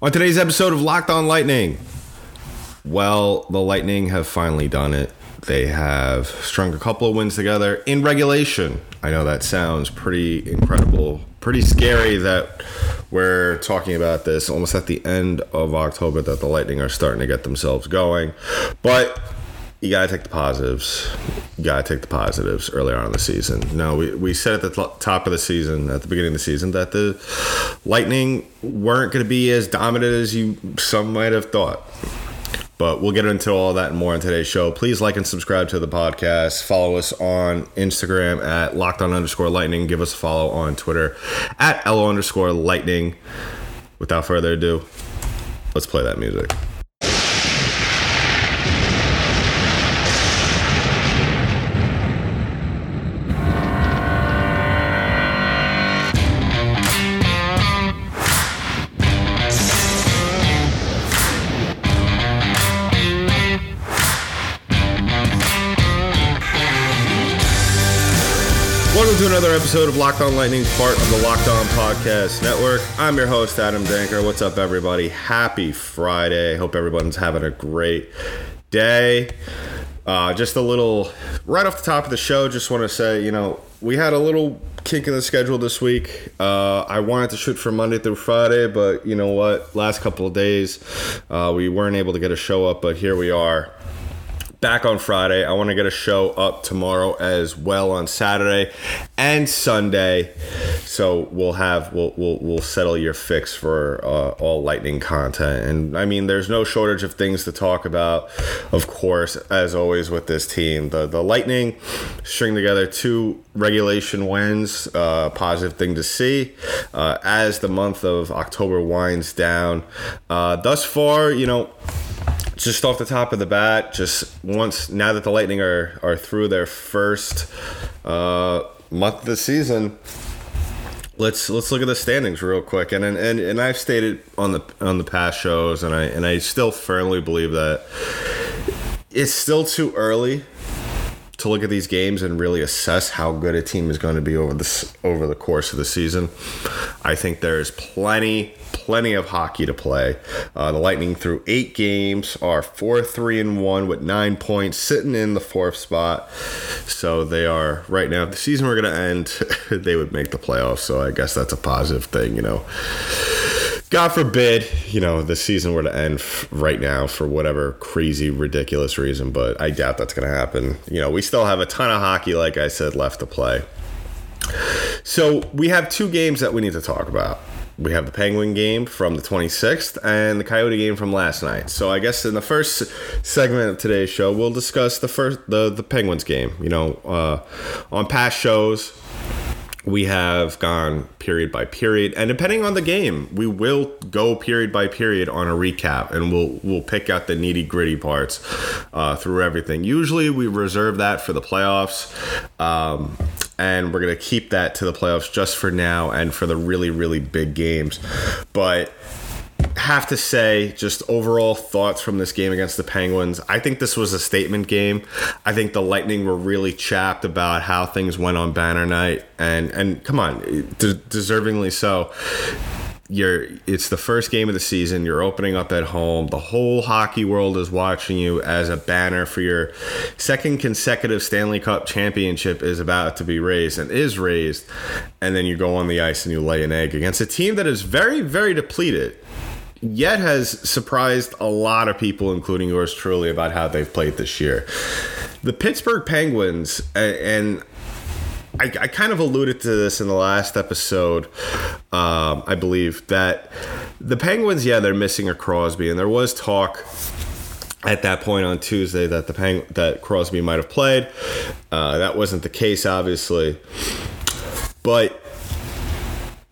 On today's episode of Locked On Lightning, well, the Lightning have finally done it. They have strung a couple of wins together in regulation. I know that sounds pretty incredible, pretty scary that we're talking about this almost at the end of October that the Lightning are starting to get themselves going. But you gotta take the positives. You gotta take the positives earlier on in the season. No, we, we said at the top of the season, at the beginning of the season, that the Lightning weren't gonna be as dominant as you some might have thought. But we'll get into all that and more in today's show. Please like and subscribe to the podcast. Follow us on Instagram at lockdown underscore lightning. Give us a follow on Twitter at LO underscore lightning. Without further ado, let's play that music. To another episode of Locked On Lightning, part of the Locked On Podcast Network. I'm your host, Adam Danker. What's up, everybody? Happy Friday. Hope everyone's having a great day. Uh, just a little, right off the top of the show, just want to say, you know, we had a little kink in the schedule this week. Uh, I wanted to shoot for Monday through Friday, but you know what? Last couple of days, uh, we weren't able to get a show up, but here we are back on Friday. I want to get a show up tomorrow as well on Saturday and Sunday. So we'll have we'll we'll, we'll settle your fix for uh, all lightning content. And I mean, there's no shortage of things to talk about. Of course, as always with this team, the the Lightning string together two regulation wins. Uh, positive thing to see uh, as the month of October winds down. Uh, thus far, you know just off the top of the bat, just once now that the Lightning are are through their first uh, month of the season, let's let's look at the standings real quick. And and and I've stated on the on the past shows, and I and I still firmly believe that it's still too early to look at these games and really assess how good a team is going to be over this over the course of the season. I think there's plenty plenty of hockey to play. Uh, the Lightning through eight games are four three and one with nine points, sitting in the fourth spot. So they are right now. If the season were going to end, they would make the playoffs. So I guess that's a positive thing, you know. God forbid, you know, the season were to end right now for whatever crazy, ridiculous reason, but I doubt that's going to happen. You know, we still have a ton of hockey, like I said, left to play. So we have two games that we need to talk about. We have the Penguin game from the 26th and the Coyote game from last night. So I guess in the first segment of today's show, we'll discuss the first the the Penguins game. You know, uh, on past shows, we have gone period by period and depending on the game we will go period by period on a recap and we'll we'll pick out the nitty gritty parts uh, through everything. Usually we reserve that for the playoffs um, and we're to keep that to the playoffs just for now and for the really really big games. But have to say, just overall thoughts from this game against the Penguins. I think this was a statement game. I think the Lightning were really chapped about how things went on Banner Night, and and come on, de- deservingly so. You're it's the first game of the season. You're opening up at home. The whole hockey world is watching you as a banner for your second consecutive Stanley Cup championship is about to be raised and is raised, and then you go on the ice and you lay an egg against a team that is very very depleted yet has surprised a lot of people, including yours truly, about how they've played this year. The Pittsburgh Penguins, and I, I kind of alluded to this in the last episode, um, I believe, that the Penguins, yeah, they're missing a Crosby, and there was talk at that point on Tuesday that the Peng- that Crosby might have played. Uh, that wasn't the case, obviously, but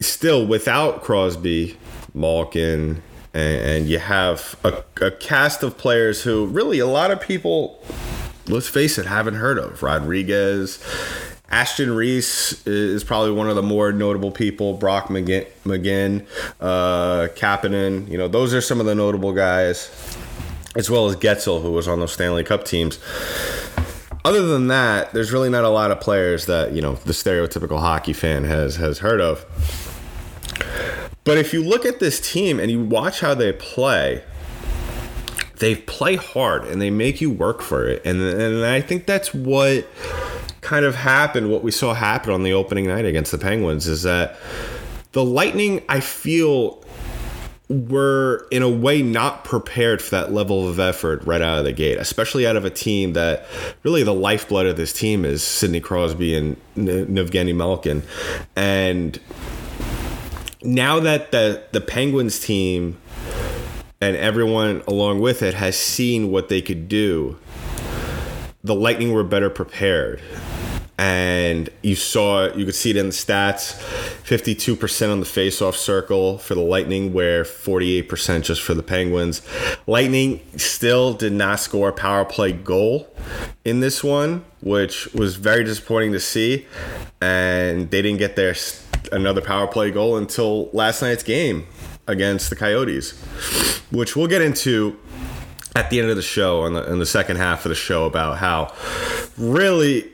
still, without Crosby, Malkin, and you have a, a, cast of players who really a lot of people, let's face it, haven't heard of. Rodrigues, Ashton Reese is probably one of the more notable people. Brock McGinn, McGinn uh, Kapanen, you know, those are some of the notable guys, as well as Guentzel, who was on those Stanley Cup teams. Other than that, there's really not a lot of players that you know the stereotypical hockey fan has has heard of. But if you look at this team and you watch how they play, they play hard and they make you work for it. And, and I think that's what kind of happened, what we saw happen on the opening night against the Penguins is that the Lightning, I feel, were in a way not prepared for that level of effort right out of the gate, especially out of a team that really the lifeblood of this team is Sidney Crosby and Evgeny Malkin. And now that the the Penguins team and everyone along with it has seen what they could do, the Lightning were better prepared. And you saw, you could see it in the stats 52% on the faceoff circle for the Lightning, where 48% just for the Penguins. Lightning still did not score a power play goal in this one, which was very disappointing to see. And they didn't get their another power play goal until last night's game against the Coyotes, which we'll get into at the end of the show on the in the second half of the show about how really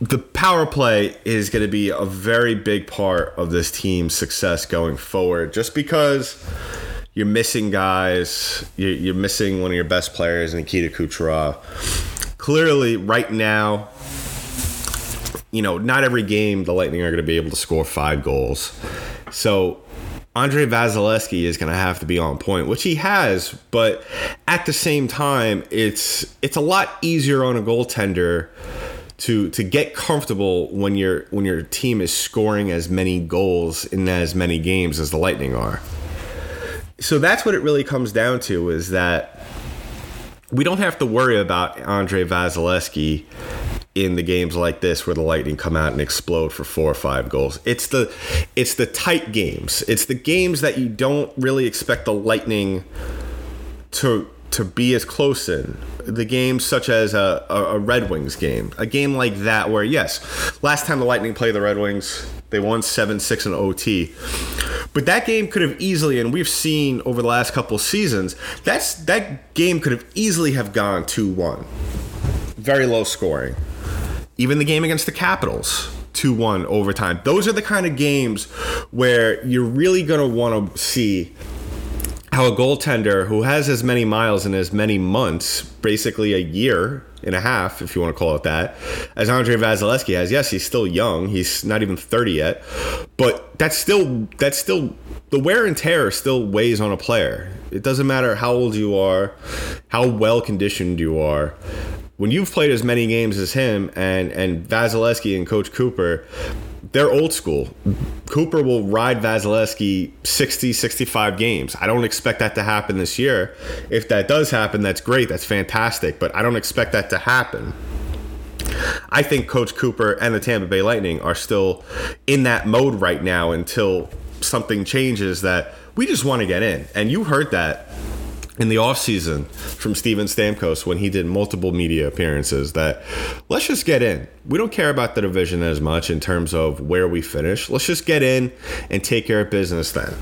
the power play is going to be a very big part of this team's success going forward just because you're missing guys you're, missing one of your best players Nikita Kucherov. Clearly right now you know not every game the lightning are going to be able to score five goals so Andrei Vasilevskiy is going to have to be on point, which he has, but at the same time, it's it's a lot easier on a goaltender to to get comfortable when your when your team is scoring as many goals in as many games as the Lightning are. So that's what it really comes down to is that we don't have to worry about Andrei Vasilevskiy in the games like this where the Lightning come out and explode for four or five goals. It's the it's the tight games. It's the games that you don't really expect the Lightning to to be as close in. The games such as a, a, Red Wings game, a game like that where yes, last time the Lightning played the Red Wings, they won seven six in OT. But that game could have easily, and we've seen over the last couple seasons, that's that game could have easily have gone two one. Very low scoring. Even the game against the Capitals, 2 1 overtime. Those are the kind of games where you're really going to want to see how a goaltender who has as many miles in as many months, basically a year and a half, if you want to call it that, as Andre Vasilevskiy has. Yes, he's still young. He's not even 30 yet, but that's still that's still the wear and tear still weighs on a player. It doesn't matter how old you are, how well conditioned you are when you've played as many games as him and and Vasilevskiy and Coach Cooper, they're old school. Cooper will ride Vasilevskiy 60, 65 games. I don't expect that to happen this year. If that does happen, that's great. That's fantastic. But I don't expect that to happen. I think Coach Cooper and the Tampa Bay Lightning are still in that mode right now until something changes that we just want to get in. And you heard that in the offseason from Steven Stamkos when he did multiple media appearances that let's just get in. We don't care about the division as much in terms of where we finish. Let's just get in and take care of business then.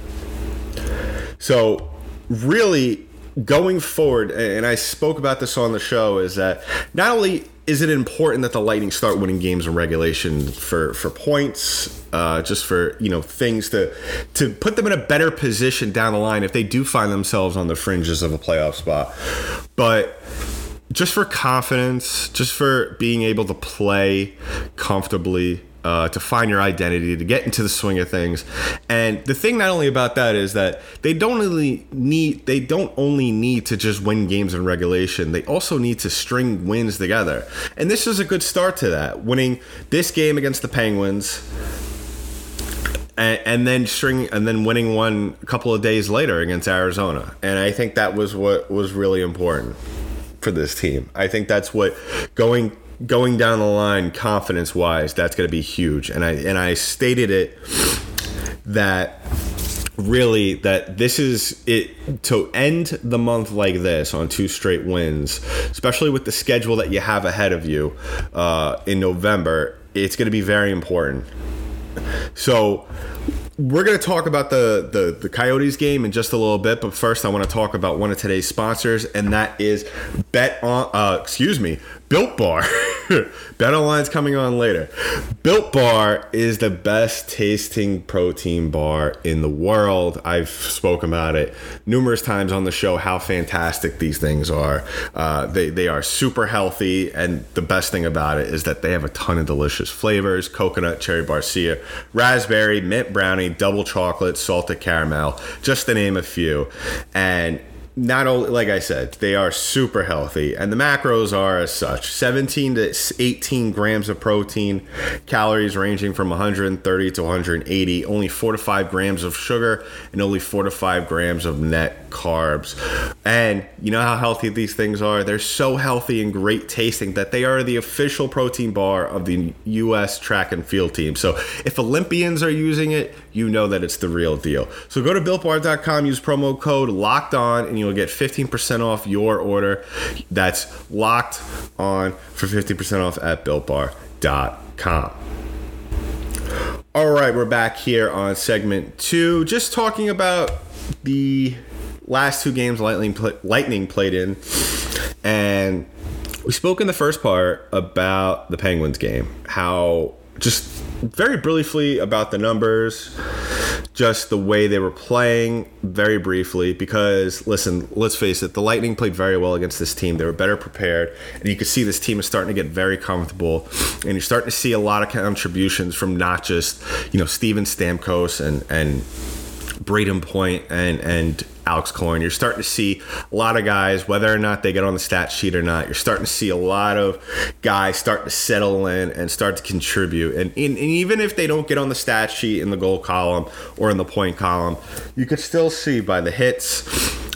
So, really, going forward, and I spoke about this on the show, is that not only is it important that the Lightning start winning games in regulation for for points, uh, just for you know things to to put them in a better position down the line if they do find themselves on the fringes of a playoff spot, but just for confidence, just for being able to play comfortably uh, to find your identity, to get into the swing of things. And the thing not only about that is that they don't really need they don't only need to just win games in regulation. They also need to string wins together. And this is a good start to that. Winning this game against the Penguins and, and then string and then winning one a couple of days later against Arizona. And I think that was what was really important for this team. I think that's what going going down the line confidence wise that's going to be huge and i and i stated it that really that this is it to end the month like this on two straight wins especially with the schedule that you have ahead of you uh, in november it's going to be very important so we're going to talk about the, the, the Coyotes game in just a little bit, but first I want to talk about one of today's sponsors, and that is Bet on. Uh, excuse me, Built Bar. Better lines coming on later. Built Bar is the best tasting protein bar in the world. I've spoken about it numerous times on the show how fantastic these things are. Uh, they, they are super healthy, and the best thing about it is that they have a ton of delicious flavors coconut, cherry barcia, raspberry, mint brownie, double chocolate, salted caramel, just to name a few. And not only like I said, they are super healthy, and the macros are as such: 17 to 18 grams of protein, calories ranging from 130 to 180, only four to five grams of sugar, and only four to five grams of net carbs. And you know how healthy these things are? They're so healthy and great tasting that they are the official protein bar of the U.S. track and field team. So if Olympians are using it, you know that it's the real deal. So go to builtbar.com, use promo code locked on, and you'll get 15% off your order. That's locked on for 15% off at builtbar.com. All right, we're back here on segment two, just talking about the last two games Lightning Lightning played in, and we spoke in the first part about the Penguins game, how just very briefly about the numbers, just the way they were playing, very briefly. Because listen, let's face it, the Lightning played very well against this team. They were better prepared, and you could see this team is starting to get very comfortable. And you're starting to see a lot of contributions from not just you know Steven Stamkos and and Brayden Point and and Alex Killorn. You're starting to see a lot of guys, whether or not they get on the stat sheet or not, you're starting to see a lot of guys start to settle in and start to contribute. And, and, and even if they don't get on the stat sheet in the goal column or in the point column, you could still see by the hits,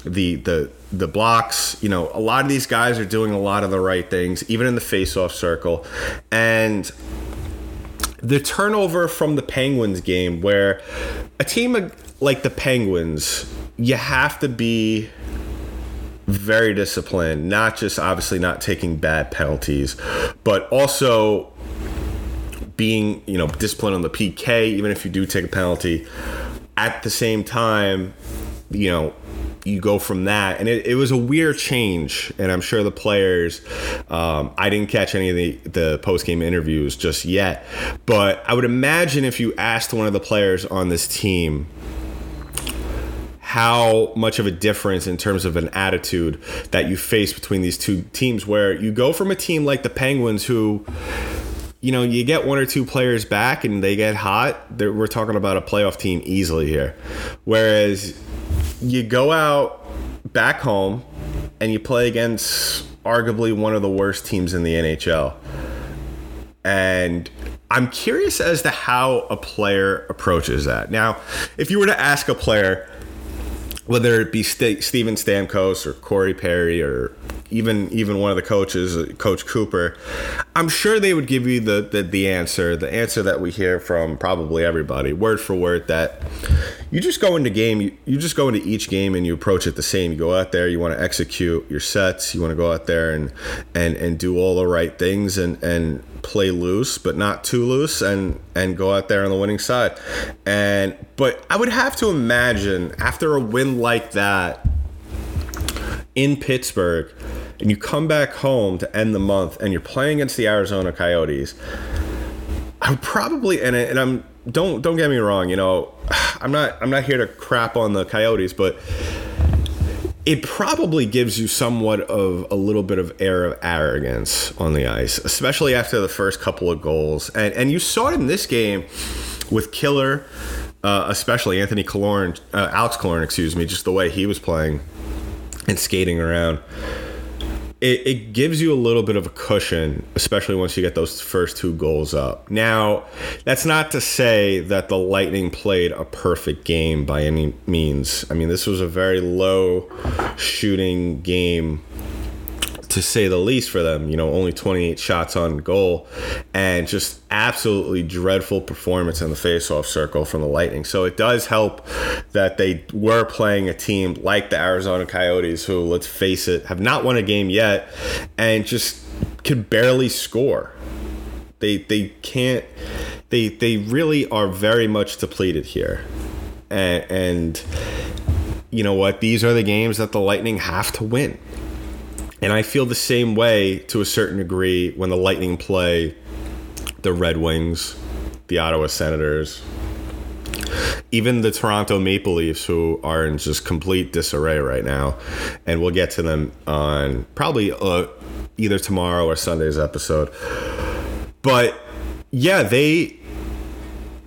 the the the blocks, you know, a lot of these guys are doing a lot of the right things, even in the face-off circle. And the turnover from the Penguins game, where a team like the Penguins you have to be very disciplined, not just obviously not taking bad penalties, but also being, you know, disciplined on the PK, even if you do take a penalty. At the same time, you know, you go from that. And it, it was a weird change. And i'm sure the players um, i didn't catch any of the, the post-game interviews just yet. But i would imagine if you asked one of the players on this team how much of a difference in terms of an attitude that you face between these two teams where you go from a team like the Penguins who you know, you get one or two players back and they get hot. We're talking about a playoff team easily here. Whereas you go out back home and you play against arguably one of the worst teams in the NHL. And I'm curious as to how a player approaches that. Now, if you were to ask a player, whether it be St- Steven Stamkos or Corey Perry or even even one of the coaches, uh, Coach Cooper, I'm sure they would give you the, the, the answer, the answer that we hear from probably everybody, word for word, that you just go into game, you, you just go into each game and you approach it the same. You go out there, you want to execute your sets, you want to go out there and and and do all the right things and and play loose, but not too loose, and and go out there on the winning side. And but I would have to imagine after a win like that in Pittsburgh, and you come back home to end the month, and you're playing against the Arizona Coyotes. I would probably and and I'm don't don't get me wrong, you know, I'm not I'm not here to crap on the Coyotes, but it probably gives you somewhat of a little bit of air of arrogance on the ice, especially after the first couple of goals. And and you saw it in this game with Killer, uh, especially Anthony Killorn, uh, Alex Killorn, excuse me, just the way he was playing and skating around it, it gives you a little bit of a cushion, especially once you get those first two goals up. Now, that's not to say that the Lightning played a perfect game by any means. I mean, this was a very low shooting game to say the least for them. You know, only 28 shots on goal and just absolutely dreadful performance in the faceoff circle from the Lightning. So it does help that they were playing a team like the Arizona Coyotes, who, let's face it, have not won a game yet and just can barely score. They, they can't they they really are very much depleted here and, and you know what these are the games that the lightning have to win And I feel the same way to a certain degree when the Lightning play the Red Wings, the Ottawa Senators, even the Toronto Maple Leafs, who are in just complete disarray right now. And we'll get to them on probably uh, either tomorrow or Sunday's episode. But yeah, they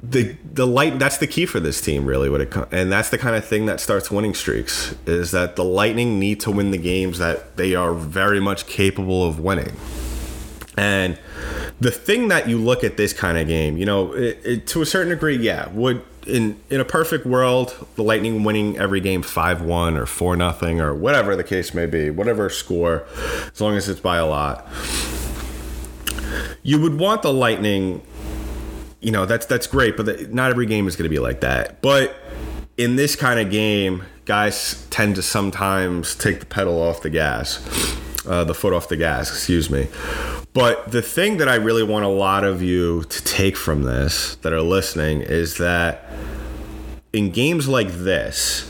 the the light that's the key for this team really what it and that's the kind of thing that starts winning streaks is that the lightning need to win the games that they are very much capable of winning. And the thing that you look at this kind of game you know it, it, to a certain degree yeah would in in a perfect world the lightning winning every game 5-1 or 4 nothing or whatever the case may be whatever score as long as it's by a lot. You would want the lightning you know that's that's great, but the, not every game is going to be like that. But in this kind of game, guys tend to sometimes take the pedal off the gas, uh, the foot off the gas. Excuse me. But the thing that I really want a lot of you to take from this that are listening is that in games like this,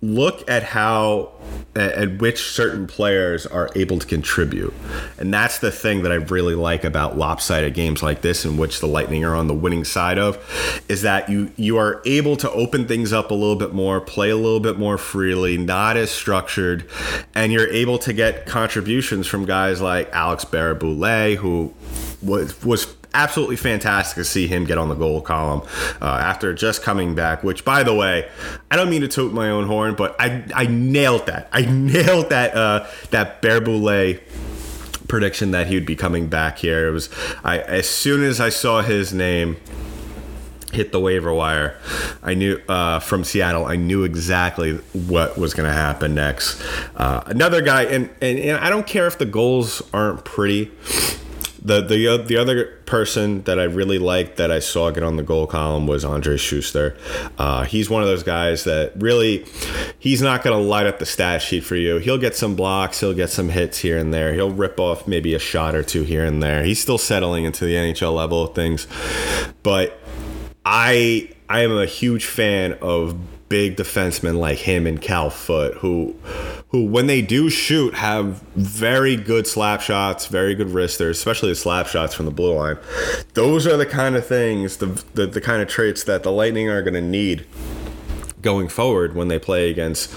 look at how at which certain players are able to contribute. And that's the thing that I really like about lopsided games like this in which the Lightning are on the winning side of is that you you are able to open things up a little bit more, play a little bit more freely, not as structured, and you're able to get contributions from guys like Alex Barré-Boulet who was was absolutely fantastic to see him get on the goal column uh, after just coming back. Which, by the way, I don't mean to toot my own horn, but I I nailed that. I nailed that uh, that Barré-Boulet prediction that he would be coming back here. It was I as soon as I saw his name hit the waiver wire, I knew uh, from Seattle. I knew exactly what was going to happen next. Uh, another guy, and, and and I don't care if the goals aren't pretty the the the other person that I really liked that I saw get on the goal column was Andrej Sustr. Uh, he's one of those guys that really he's not going to light up the stat sheet for you. He'll get some blocks, he'll get some hits here and there. He'll rip off maybe a shot or two here and there. He's still settling into the NHL level of things, but I I am a huge fan of big defensemen like him and Cal Foote, who who when they do shoot have very good slap shots, very good wristers, especially the slap shots from the blue line. Those are the kind of things, the the, the kind of traits that the Lightning are going to need going forward when they play against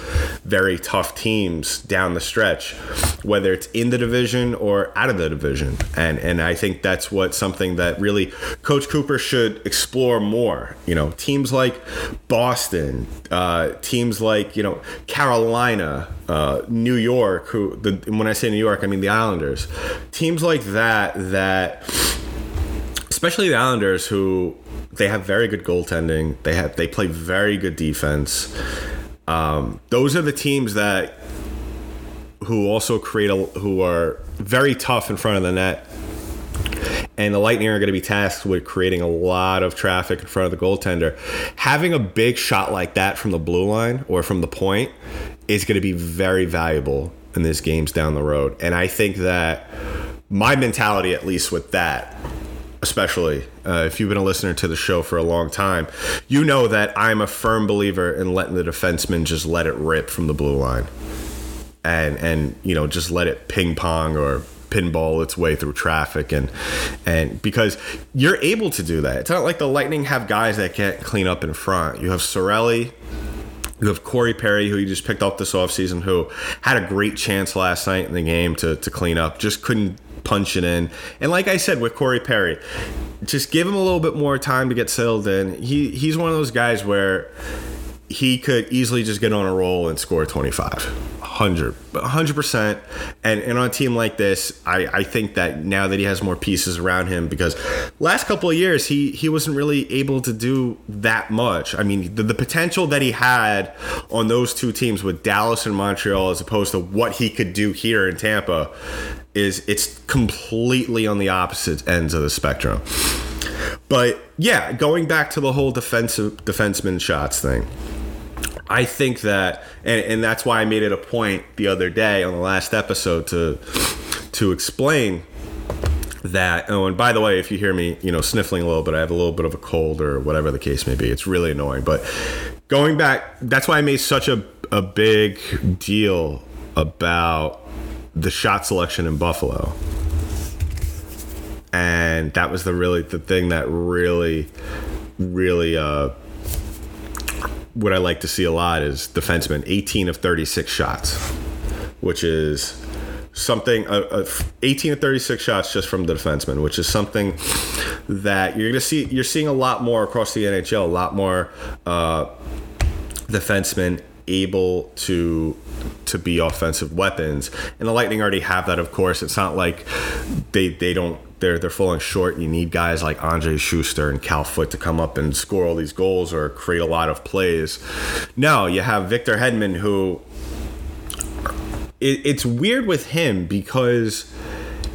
very tough teams down the stretch, whether it's in the division or out of the division. And and I think that's what something that really Coach Cooper should explore more. You know, teams like Boston, uh, teams like you know Carolina, uh, New York. Who the, when I say New York, I mean the Islanders. Teams like that that especially the Islanders who they have very good goaltending. They have they play very good defense. Um, those are the teams that who also create a, who are very tough in front of the net. And the Lightning are going to be tasked with creating a lot of traffic in front of the goaltender. Having a big shot like that from the blue line or from the point is going to be very valuable in these games down the road. And I think that my mentality, at least with that, especially uh, if you've been a listener to the show for a long time, you know that I'm a firm believer in letting the defenseman just let it rip from the blue line, and and you know just let it ping pong or pinball its way through traffic and and because you're able to do that. It's not like the Lightning have guys that can't clean up in front. You have Cirelli. You have Corey Perry, who you just picked up this offseason, who had a great chance last night in the game to, to clean up, just couldn't punch it in. And like I said with Corey Perry, just give him a little bit more time to get settled in. He he's one of those guys where he could easily just get on a roll and score 25. 100 100% and, and on a team like this I, I think that now that he has more pieces around him because last couple of years he he wasn't really able to do that much. I mean the, the potential that he had on those two teams with dallas and montreal as opposed to what he could do here in tampa is it's completely on the opposite ends of the spectrum. But yeah going back to the whole defensive defenseman shots thing I think that, and, and that's why I made it a point the other day on the last episode to to explain that. Oh, and by the way, if you hear me, you know, sniffling a little bit, I have a little bit of a cold or whatever the case may be. It's really annoying. But going back, that's why I made such a a big deal about the shot selection in Buffalo. And that was the really the thing that really, really uh, what I like to see a lot is defensemen 18 of 36 shots, which is something uh, uh, 18 of 36 shots just from the defenseman, which is something that you're gonna see. You're seeing a lot more across the NHL. A lot more uh, defensemen able to to be offensive weapons. And the Lightning already have that, of course. It's not like they they don't they're they're falling short. You need guys like Andrej Sustr and Cal Foote to come up and score all these goals or create a lot of plays. No, you have Victor Hedman who it, it's weird with him because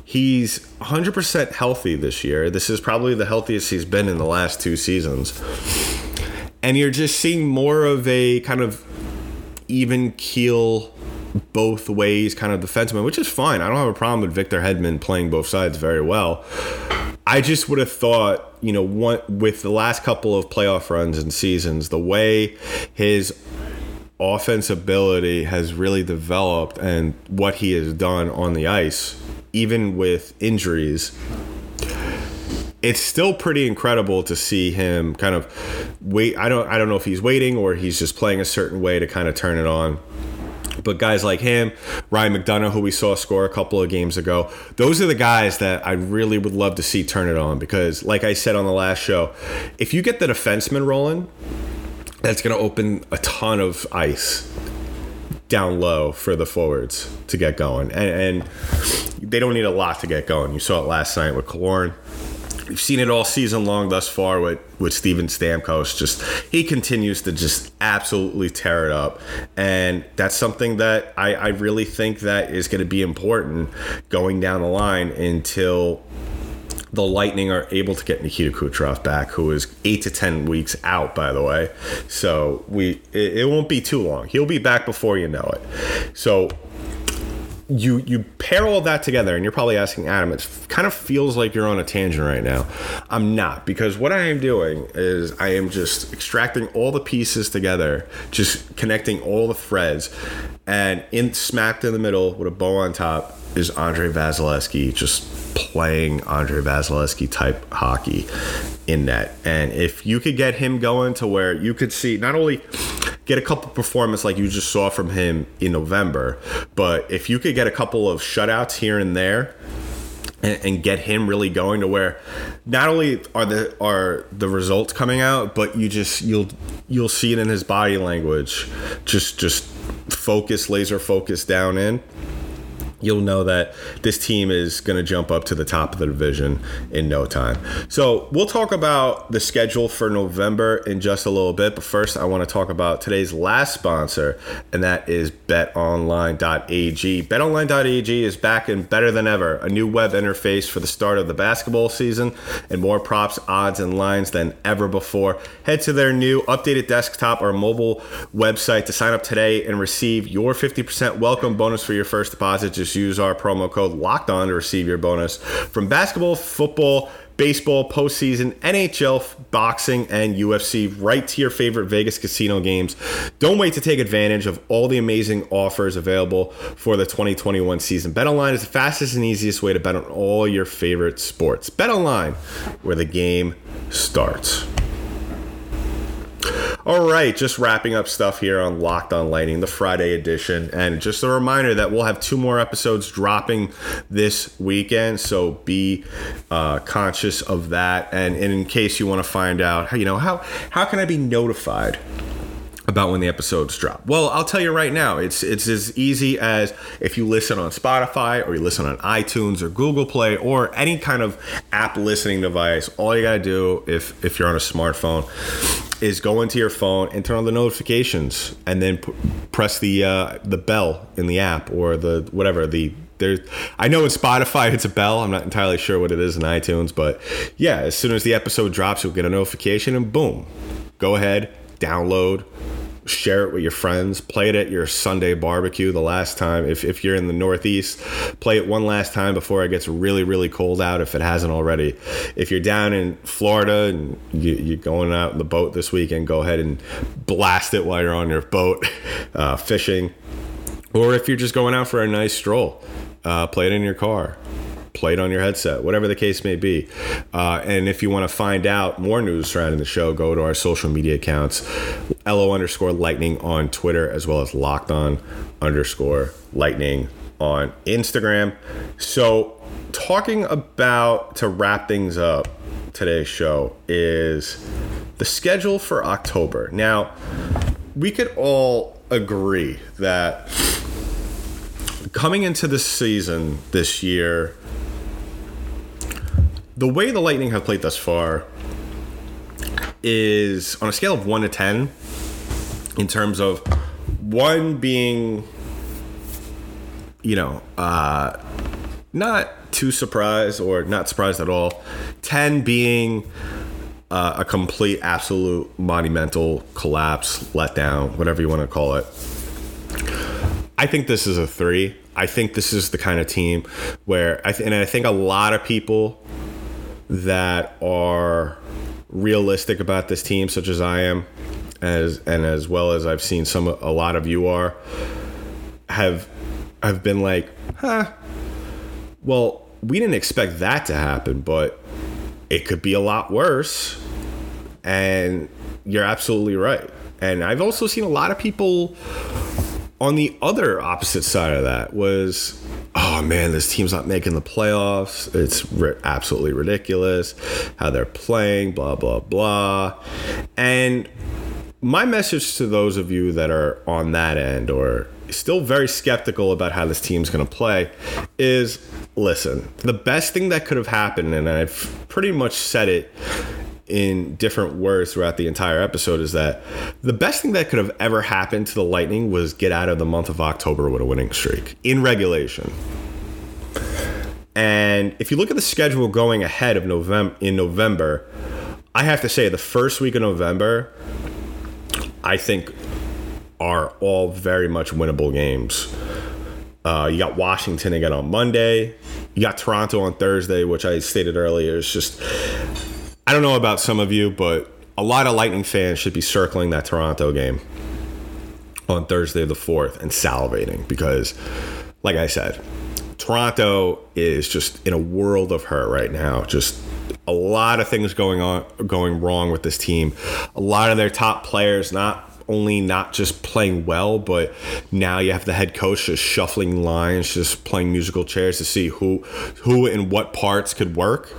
he's 100% healthy this year. This is probably the healthiest he's been in the last two seasons. And you're just seeing more of a kind of even keel both ways kind of defenseman, which is fine. I don't have a problem with Victor Hedman playing both sides very well. I just would have thought, you know, one, with the last couple of playoff runs and seasons, the way his offense ability has really developed and what he has done on the ice, even with injuries, it's still pretty incredible to see him kind of wait. I don't I don't know if he's waiting or he's just playing a certain way to kind of turn it on. But guys like him, Ryan McDonagh, who we saw score a couple of games ago, those are the guys that I really would love to see turn it on because, like I said on the last show, if you get the defenseman rolling, that's going to open a ton of ice down low for the forwards to get going. And, and, they don't need a lot to get going. You saw it last night with Killorn. We've seen it all season long thus far with with Steven Stamkos. Just he continues to just absolutely tear it up, and that's something that I, I really think that is going to be important going down the line until the Lightning are able to get Nikita Kucherov back, who is eight to ten weeks out, by the way. So we it, it won't be too long. He'll be back before you know it. So you you pair all that together and you're probably asking adam it kind of feels like you're on a tangent right now i'm not because what i am doing is i am just extracting all the pieces together just connecting all the threads and in smacked in the middle with a bow on top is andre Vasilevskiy just playing andre Vasilevskiy type hockey in net. And if you could get him going to where you could see not only get a couple performance like you just saw from him in November, but if you could get a couple of shutouts here and there and, and, get him really going to where not only are the are the results coming out, but you just you'll you'll see it in his body language, just just focus, laser focus down in you'll know that this team is going to jump up to the top of the division in no time. So we'll talk about the schedule for November in just a little bit. But first, I want to talk about today's last sponsor, and that is betonline.ag. Betonline.ag is back and better than ever. A new web interface for the start of the basketball season and more props, odds, and lines than ever before. Head to their new updated desktop or mobile website to sign up today and receive your 50% welcome bonus for your first deposit. Just use our promo code locked on to receive your bonus from basketball, football, baseball, postseason, NHL, boxing, and UFC right to your favorite Vegas casino games. Don't wait to take advantage of all the amazing offers available for the 2021 season. BetOnline is the fastest and easiest way to bet on all your favorite sports. BetOnline, where the game starts. All right, just wrapping up stuff here on Locked on Lightning, the Friday edition. And just a reminder that we'll have two more episodes dropping this weekend. So be uh, conscious of that. And, and in case you want to find out, you know, how, how can I be notified? About when the episodes drop. Well, I'll tell you right now, it's it's as easy as if you listen on Spotify or you listen on iTunes or Google Play or any kind of app listening device. All you gotta do if if you're on a smartphone is go into your phone and turn on the notifications and then p- press the uh, the bell in the app or the whatever the there I know in Spotify it's a bell. I'm not entirely sure what it is in iTunes, but yeah, as soon as the episode drops, you'll get a notification and boom. Go ahead, download, share it with your friends, play it at your Sunday barbecue the last time. If, if you're in the Northeast, play it one last time before it gets really, really cold out if it hasn't already. If you're down in Florida and you, are going out in the boat this weekend, go ahead and blast it while you're on your boat uh, fishing. Or if you're just going out for a nice stroll, uh, play it in your car play it on your headset, whatever the case may be. Uh, and if you want to find out more news surrounding the show, go to our social media accounts, LO underscore lightning on Twitter, as well as locked on underscore lightning on Instagram. So, talking about to wrap things up, today's show is the schedule for October. Now, we could all agree that coming into the season this year, the way the Lightning have played thus far is on a scale of 1 to 10 in terms of 1 being you know uh not too surprised or not surprised at all 10 being uh, a complete absolute monumental collapse letdown whatever you want to call it. I think this is a 3 i think this is the kind of team where i th- and i think a lot of people that are realistic about this team, such as I am, as and as well as I've seen some a lot of you are, have have been like, huh. Well, we didn't expect that to happen, but it could be a lot worse. And you're absolutely right. And I've also seen a lot of people on the other opposite side of that was oh man, this team's not making the playoffs. It's ri- absolutely ridiculous how they're playing, blah, blah, blah. And my message to those of you that are on that end or still very skeptical about how this team's going to play is listen, the best thing that could have happened, and I've pretty much said it in different words throughout the entire episode is that the best thing that could have ever happened to the Lightning was get out of the month of October with a winning streak in regulation. And if you look at the schedule going ahead of November in November, I have to say the first week of November, I think are all very much winnable games. Uh, you got Washington again on Monday. You got Toronto on Thursday, which I stated earlier is just I don't know about some of you, but a lot of Lightning fans should be circling that Toronto game on Thursday the 4th and salivating because, like I said, Toronto is just in a world of hurt right now. Just a lot of things going on going wrong with this team. A lot of their top players not only not just playing well, but now you have the head coach just shuffling lines, just playing musical chairs to see who who and what parts could work.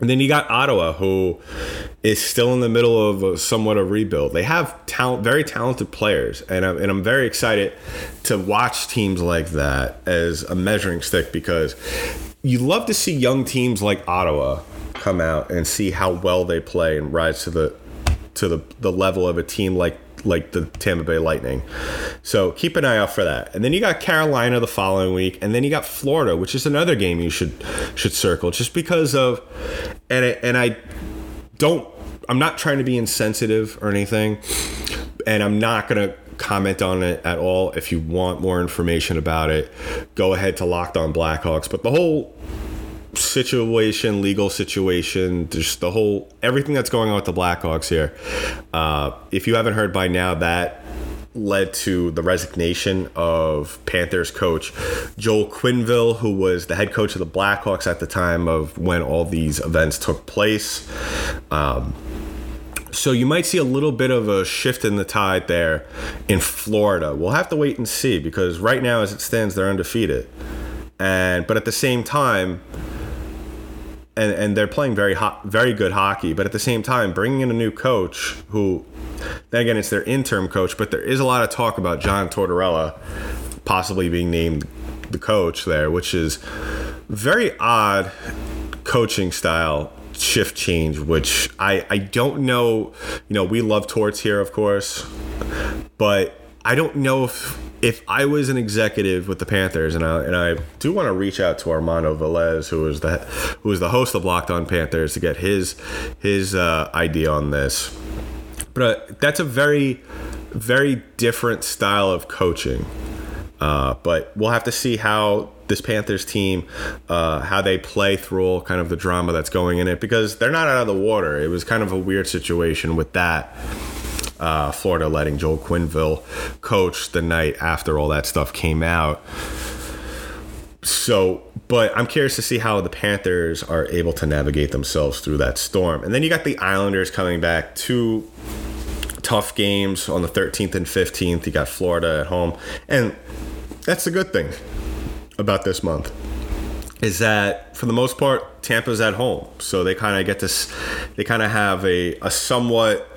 And then you got Ottawa, who is still in the middle of a, somewhat a rebuild. They have talent, very talented players, and I'm, and I'm very excited to watch teams like that as a measuring stick because you love to see young teams like Ottawa come out and see how well they play and rise to the to the, the level of a team like like the Tampa Bay Lightning. So keep an eye out for that. And then you got Carolina the following week, and then you got Florida, which is another game you should should circle just because of and I, and I don't I'm not trying to be insensitive or anything, and I'm not gonna comment on it at all. If you want more information about it, go ahead to Locked On Blackhawks. But the whole situation, legal situation, just the whole everything that's going on with the Blackhawks here. Uh, if you haven't heard by now, that led to the resignation of Panthers coach Joel Quenneville, who was the head coach of the Blackhawks at the time of when all these events took place. Um, so you might see a little bit of a shift in the tide there in Florida. We'll have to wait and see because right now, as it stands, they're undefeated. And but at the same time, and and they're playing very hot, very good hockey. But at the same time, bringing in a new coach who, then again, it's their interim coach. But there is a lot of talk about John Tortorella possibly being named the coach there, which is very odd coaching style shift change. Which I I don't know. You know, we love Torts here, of course, but I don't know if if I was an executive with the Panthers, and I and I do want to reach out to Armando Velez, who is the who is the host of Locked On Panthers, to get his his uh, idea on this. But uh, that's a very very different style of coaching. Uh, but we'll have to see how this Panthers team, uh, how they play through all kind of the drama that's going in it, because they're not out of the water. It was kind of a weird situation with that uh, Florida letting Joel Quenneville coach the night after all that stuff came out. so, but I'm curious to see how the Panthers are able to navigate themselves through that storm. And then you got the Islanders coming back, two tough games on the 13th and 15th. You got Florida at home. And that's the good thing about this month is that for the most part Tampa's at home. So they kind of get this they kind of have a a somewhat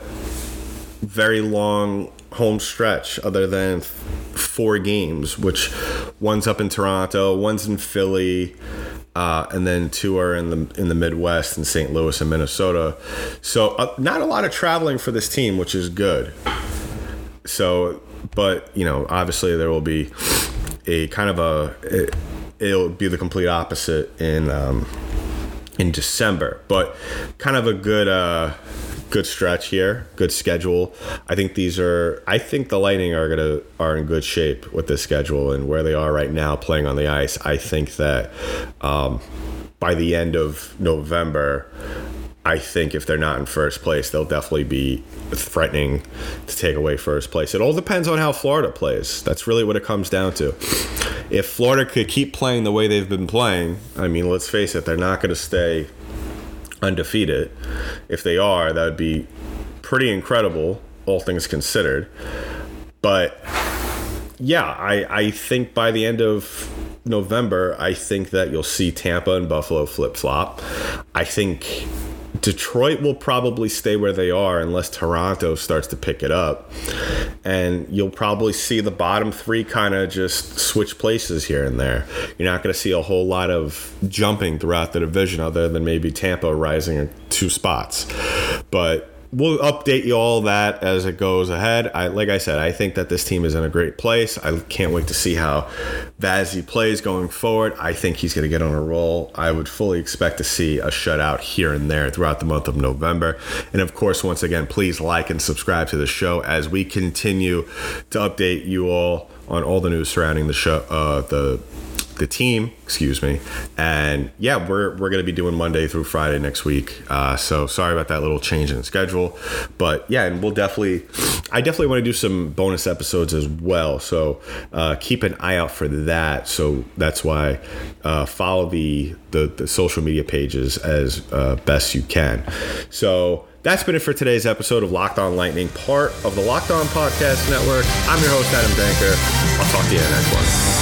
very long home stretch other than four games, which one's up in Toronto, one's in Philly, uh, and then two are in the in the Midwest in St. Louis and Minnesota. So uh, not a lot of traveling for this team, which is good. So, but you know, obviously there will be a kind of a it, will be the complete opposite in um, in December, but kind of a good. Uh, good stretch here, good schedule. I think these are. I think the Lightning are gonna are in good shape with this schedule and where they are right now playing on the ice. I think that um, by the end of November. I think if they're not in first place, they'll definitely be threatening to take away first place. It all depends on how Florida plays. That's really what it comes down to. If Florida could keep playing the way they've been playing, I mean, let's face it, they're not going to stay undefeated. If they are, that would be pretty incredible, all things considered. But yeah, I, I think by the end of November, I think that you'll see Tampa and Buffalo flip flop. I think Detroit will probably stay where they are unless Toronto starts to pick it up. And you'll probably see the bottom three kind of just switch places here and there. You're not going to see a whole lot of jumping throughout the division other than maybe Tampa rising two spots. But we'll update you all that as it goes ahead. I like I said, I think that this team is in a great place. I can't wait to see how Vazzy plays going forward. I think he's going to get on a roll. I would fully expect to see a shutout here and there throughout the month of November. And of course, once again, please like and subscribe to the show as we continue to update you all on all the news surrounding the show, uh, the the team, excuse me. And yeah, we're, we're going to be doing Monday through Friday next week. Uh, so sorry about that little change in the schedule. But yeah, and we'll definitely, I definitely want to do some bonus episodes as well. So uh, keep an eye out for that. So that's why uh, follow the, the, the, social media pages as uh, best you can. So that's been it for today's episode of Locked On Lightning, part of the Locked On Podcast Network. I'm your host, Adam Danker. I'll talk to you in the next one.